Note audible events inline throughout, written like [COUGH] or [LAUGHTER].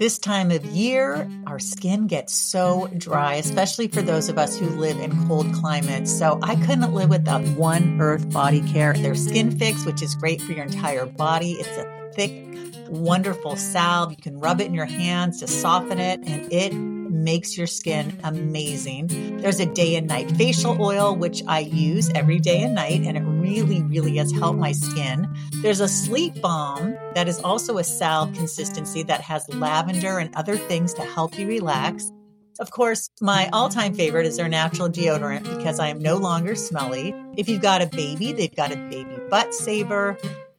This time of year, our skin gets so dry, especially for those of us who live in cold climates. So I couldn't live without One Earth Body Care. Their Skin Fix, which is great for your entire body. It's a thick, wonderful salve. You can rub it in your hands to soften it, and it makes your skin amazing. There's a day and night facial oil, which I use every day and night, and it really, really has helped my skin. There's a sleep balm that is also a salve consistency that has lavender and other things to help you relax. Of course, my all time favorite is their natural deodorant because I am no longer smelly. If you've got a baby, they've got a baby butt saver.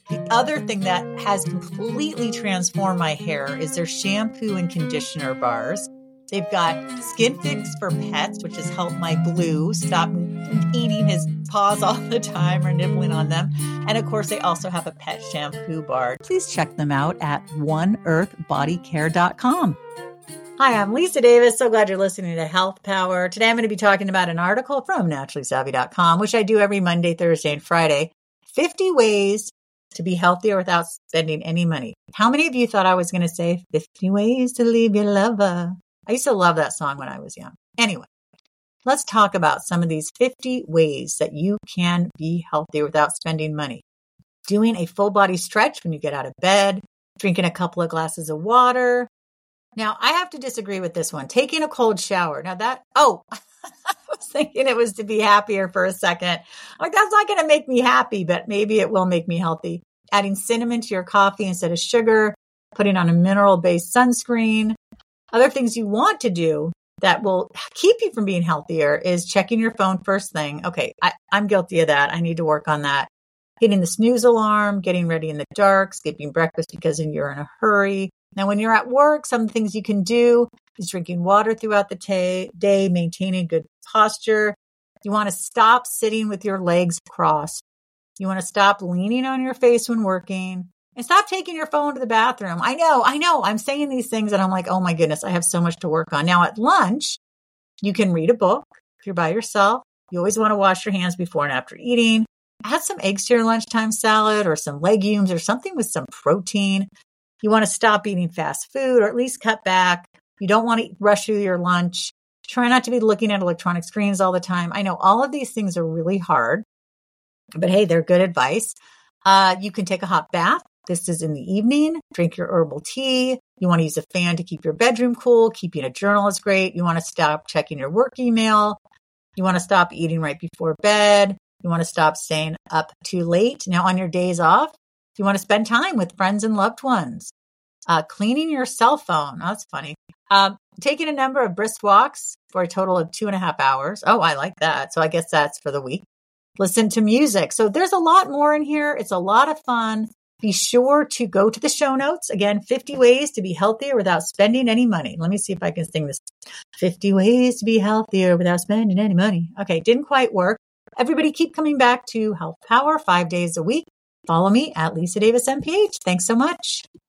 The other thing that has completely transformed my hair is their shampoo and conditioner bars. They've got Skin Fix for pets, which has helped my blue stop eating his paws [LAUGHS] all the time or nibbling on them. And of course, they also have a pet shampoo bar. Please check them out at oneearthbodycare.com. Hi, I'm Lisa Davis. So glad you're listening to Health Power. Today I'm going to be talking about an article from naturallysavvy.com, which I do every Monday, Thursday, and Friday. 50 ways to be healthier without spending any money. How many of you thought I was going to say 50 ways to leave your lover? I used to love that song when I was young. Anyway, let's talk about some of these 50 ways that you can be healthy without spending money. Doing a full body stretch when you get out of bed, drinking a couple of glasses of water. Now, I have to disagree with this one. Taking a cold shower. Now, that, oh, [LAUGHS] I was thinking it was to be happier for a second. like, that's not going to make me happy, but maybe it will make me healthy. Adding cinnamon to your coffee instead of sugar, putting on a mineral based sunscreen, other things you want to do that will keep you from being healthier is checking your phone first thing. Okay, I, I'm guilty of that. I need to work on that. Hitting the snooze alarm, getting ready in the dark, skipping breakfast because you're in a hurry. Now, when you're at work, some things you can do is drinking water throughout the t- day, maintaining good posture. You want to stop sitting with your legs crossed. You want to stop leaning on your face when working. And stop taking your phone to the bathroom. I know, I know. I'm saying these things and I'm like, oh my goodness, I have so much to work on. Now at lunch, you can read a book if you're by yourself. You always want to wash your hands before and after eating. Add some eggs to your lunchtime salad or some legumes or something with some protein. You want to stop eating fast food or at least cut back. You don't want to rush through your lunch. Try not to be looking at electronic screens all the time. I know all of these things are really hard, but hey, they're good advice. Uh, you can take a hot bath this is in the evening. Drink your herbal tea. You want to use a fan to keep your bedroom cool. Keeping a journal is great. You want to stop checking your work email. You want to stop eating right before bed. You want to stop staying up too late. Now, on your days off, you want to spend time with friends and loved ones. Uh, cleaning your cell phone. Oh, that's funny. Um, taking a number of brisk walks for a total of two and a half hours. Oh, I like that. So I guess that's for the week. Listen to music. So there's a lot more in here. It's a lot of fun. Be sure to go to the show notes. Again, 50 ways to be healthier without spending any money. Let me see if I can sing this. 50 ways to be healthier without spending any money. Okay, didn't quite work. Everybody keep coming back to Health Power five days a week. Follow me at Lisa Davis MPH. Thanks so much.